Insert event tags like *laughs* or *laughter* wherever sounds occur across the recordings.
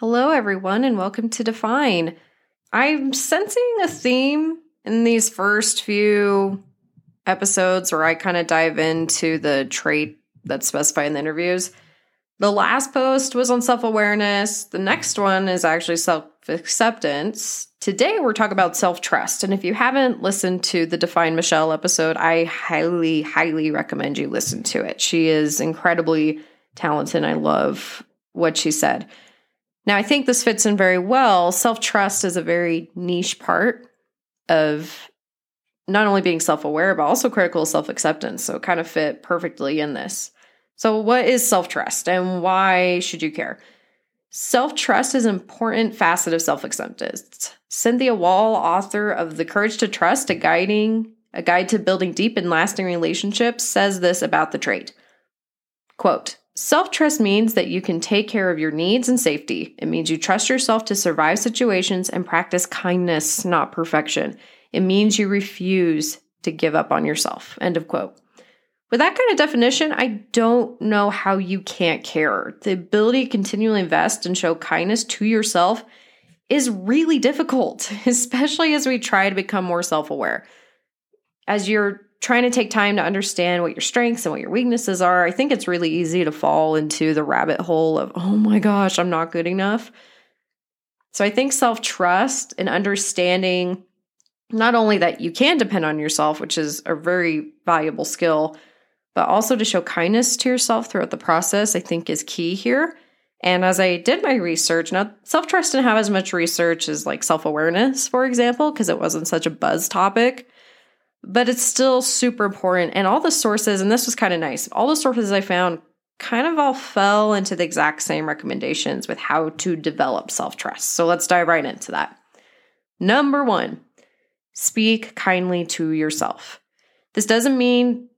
Hello, everyone, and welcome to Define. I'm sensing a theme in these first few episodes where I kind of dive into the trait that's specified in the interviews. The last post was on self awareness. The next one is actually self acceptance. Today, we're talking about self trust. And if you haven't listened to the Define Michelle episode, I highly, highly recommend you listen to it. She is incredibly talented. I love what she said. Now, I think this fits in very well. Self trust is a very niche part of not only being self aware, but also critical self acceptance. So it kind of fit perfectly in this. So, what is self trust and why should you care? Self trust is an important facet of self acceptance. Cynthia Wall, author of The Courage to Trust, a guiding a guide to building deep and lasting relationships, says this about the trait. Quote, Self trust means that you can take care of your needs and safety. It means you trust yourself to survive situations and practice kindness, not perfection. It means you refuse to give up on yourself. End of quote. With that kind of definition, I don't know how you can't care. The ability to continually invest and show kindness to yourself is really difficult, *laughs* especially as we try to become more self aware. As you're trying to take time to understand what your strengths and what your weaknesses are, I think it's really easy to fall into the rabbit hole of, oh my gosh, I'm not good enough. So I think self trust and understanding not only that you can depend on yourself, which is a very valuable skill, but also to show kindness to yourself throughout the process, I think is key here. And as I did my research, now self trust didn't have as much research as like self awareness, for example, because it wasn't such a buzz topic but it's still super important. And all the sources, and this was kind of nice, all the sources I found kind of all fell into the exact same recommendations with how to develop self trust. So let's dive right into that. Number one, speak kindly to yourself. This doesn't mean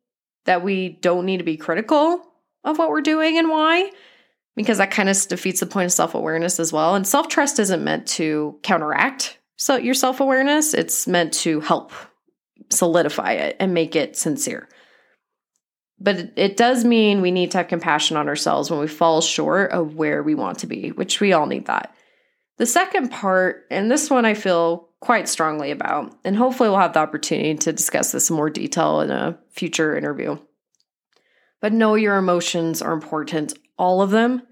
that we don't need to be critical of what we're doing and why, because that kind of defeats the point of self awareness as well. And self trust isn't meant to counteract so your self awareness, it's meant to help solidify it and make it sincere. But it, does mean we need to have compassion on ourselves when we fall short of where we want to be, which we all need that. The second part, and this one I feel quite strongly about, and hopefully we'll have the opportunity to discuss this in more detail in a future interview. But know your emotions are important, all of them,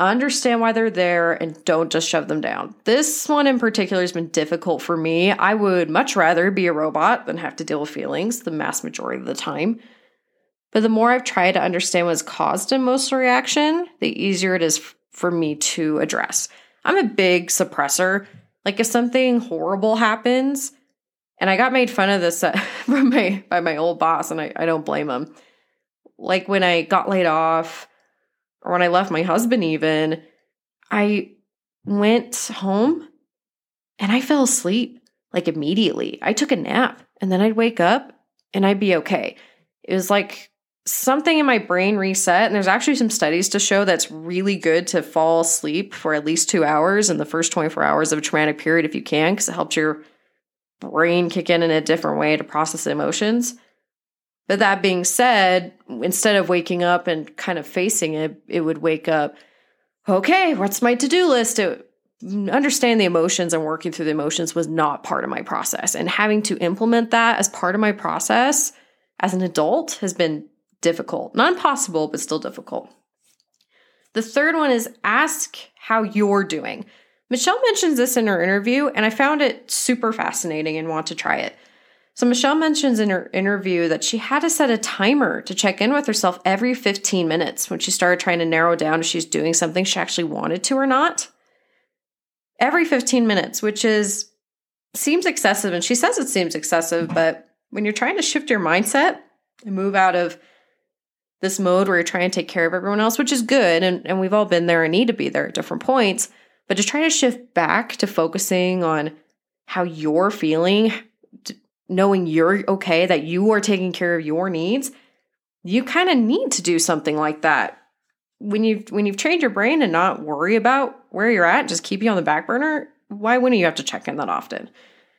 understand why they're there and don't just shove them down. This one in particular has been difficult for me. I would much rather be a robot than have to deal with feelings the mass majority of the time. But the more I've tried to understand what's caused emotional reaction, the easier it is for me to address. I'm a big suppressor. Like if something horrible happens, and I got made fun of this uh, *laughs* from my by my old boss, and I, I don't blame him. Like when I got laid off, or when I left my husband, even, I went home and I fell asleep like immediately. I took a nap and then I'd wake up and I'd be okay. It was like something in my brain reset. And there's actually some studies to show that's really good to fall asleep for at least two hours in the first 24 hours of a traumatic period if you can, because it helps your brain kick in in a different way to process emotions. But that being said, instead of waking up and kind of facing it, it would wake up, okay, what's my to do list? It, understand the emotions and working through the emotions was not part of my process. And having to implement that as part of my process as an adult has been difficult. Not impossible, but still difficult. The third one is ask how you're doing. Michelle mentions this in her interview, and I found it super fascinating and want to try it. So, Michelle mentions in her interview that she had to set a timer to check in with herself every 15 minutes when she started trying to narrow down if she's doing something she actually wanted to or not. Every 15 minutes, which is seems excessive. And she says it seems excessive, but when you're trying to shift your mindset and move out of this mode where you're trying to take care of everyone else, which is good, and, and we've all been there and need to be there at different points, but to try to shift back to focusing on how you're feeling, knowing you're okay, that you are taking care of your needs, you kind of need to do something like that. When you've when you've trained your brain and not worry about where you're at, just keep you on the back burner, why wouldn't you have to check in that often?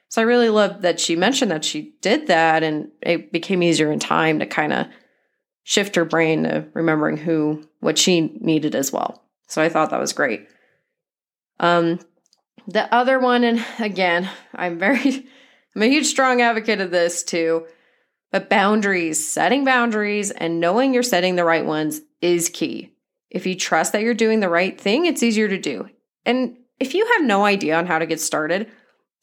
So I really love that she mentioned that she did that and it became easier in time to kind of shift her brain to remembering who what she needed as well. So I thought that was great. Um, the other one, and again, I'm very, I'm a huge strong advocate of this too. But boundaries, setting boundaries and knowing you're setting the right ones is key. If you trust that you're doing the right thing, it's easier to do. And if you have no idea on how to get started,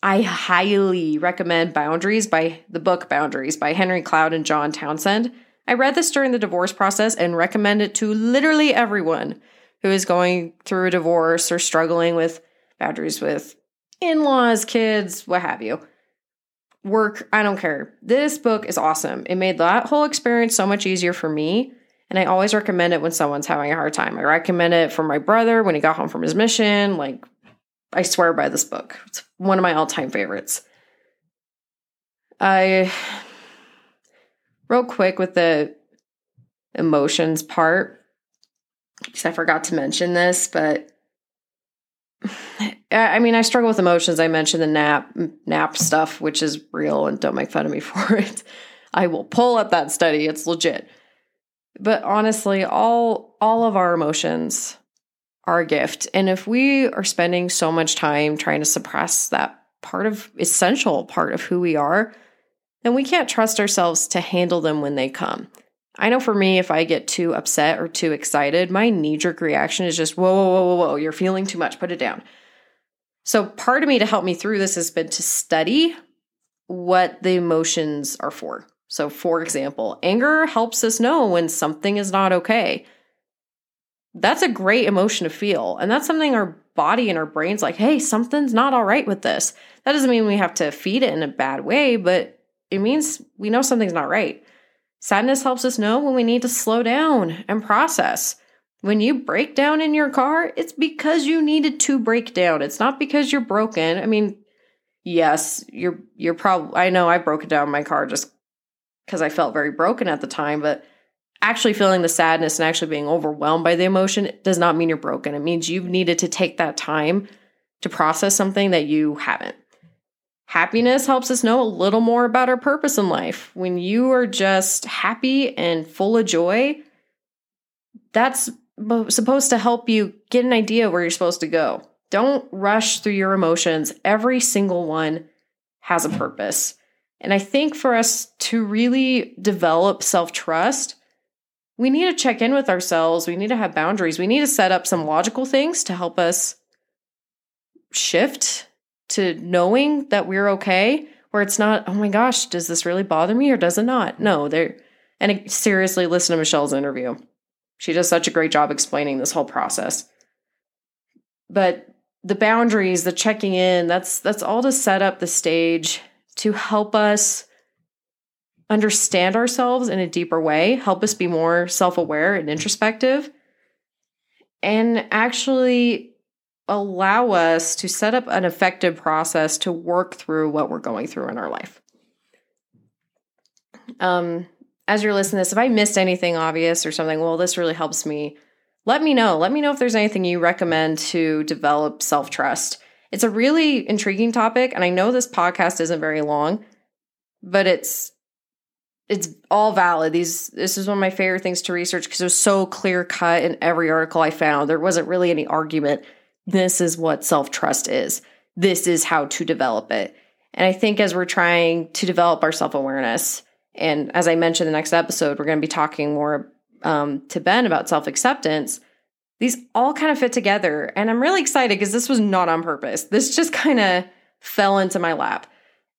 I highly recommend Boundaries by the book Boundaries by Henry Cloud and John Townsend. I read this during the divorce process and recommend it to literally everyone who is going through a divorce or struggling with boundaries with in laws, kids, what have you. Work, I don't care. This book is awesome. It made that whole experience so much easier for me. And I always recommend it when someone's having a hard time. I recommend it for my brother when he got home from his mission. Like, I swear by this book. It's one of my all time favorites. I, real quick with the emotions part, because I forgot to mention this, but I mean, I struggle with emotions. I mentioned the nap nap stuff, which is real, and don't make fun of me *laughs* for it. I will pull up that study; it's legit. But honestly, all all of our emotions are a gift, and if we are spending so much time trying to suppress that part of essential part of who we are, then we can't trust ourselves to handle them when they come. I know for me, if I get too upset or too excited, my knee jerk reaction is just, whoa, whoa, whoa, whoa, whoa, you're feeling too much, put it down. So, part of me to help me through this has been to study what the emotions are for. So, for example, anger helps us know when something is not okay. That's a great emotion to feel. And that's something our body and our brain's like, hey, something's not all right with this. That doesn't mean we have to feed it in a bad way, but it means we know something's not right. Sadness helps us know when we need to slow down and process. When you break down in your car, it's because you needed to break down. It's not because you're broken. I mean, yes, you're you're probably I know I broke down my car just because I felt very broken at the time, but actually feeling the sadness and actually being overwhelmed by the emotion does not mean you're broken. It means you've needed to take that time to process something that you haven't. Happiness helps us know a little more about our purpose in life. When you are just happy and full of joy, that's supposed to help you get an idea where you're supposed to go. Don't rush through your emotions. Every single one has a purpose. And I think for us to really develop self trust, we need to check in with ourselves. We need to have boundaries. We need to set up some logical things to help us shift to knowing that we're okay, where it's not, oh my gosh, does this really bother me or does it not? No, they're, and uh, seriously, listen to Michelle's interview. She does such a great job explaining this whole process. But the boundaries, the checking in, that's that's all to set up the stage to help us understand ourselves in a deeper way, help us be more self-aware and introspective, and actually allow us to set up an effective process to work through what we're going through in our life. Um, as you're listening to this, if I missed anything obvious or something, well, this really helps me. Let me know. Let me know if there's anything you recommend to develop self trust. It's a really intriguing topic, and I know this podcast isn't very long, but it's it's all valid. These this is one of my favorite things to research because it was so clear cut in every article I found. There wasn't really any argument this is what self trust is. This is how to develop it. And I think as we're trying to develop our self awareness, and as I mentioned the next episode, we're going to be talking more um, to Ben about self acceptance. These all kind of fit together. And I'm really excited because this was not on purpose. This just kind of fell into my lap.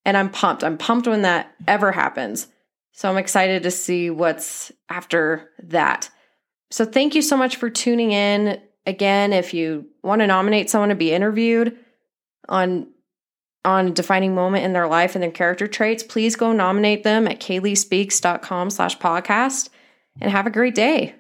And I'm pumped. I'm pumped when that ever happens. So I'm excited to see what's after that. So thank you so much for tuning in. Again, if you want to nominate someone to be interviewed on on a defining moment in their life and their character traits, please go nominate them at kailispeaks.com slash podcast and have a great day.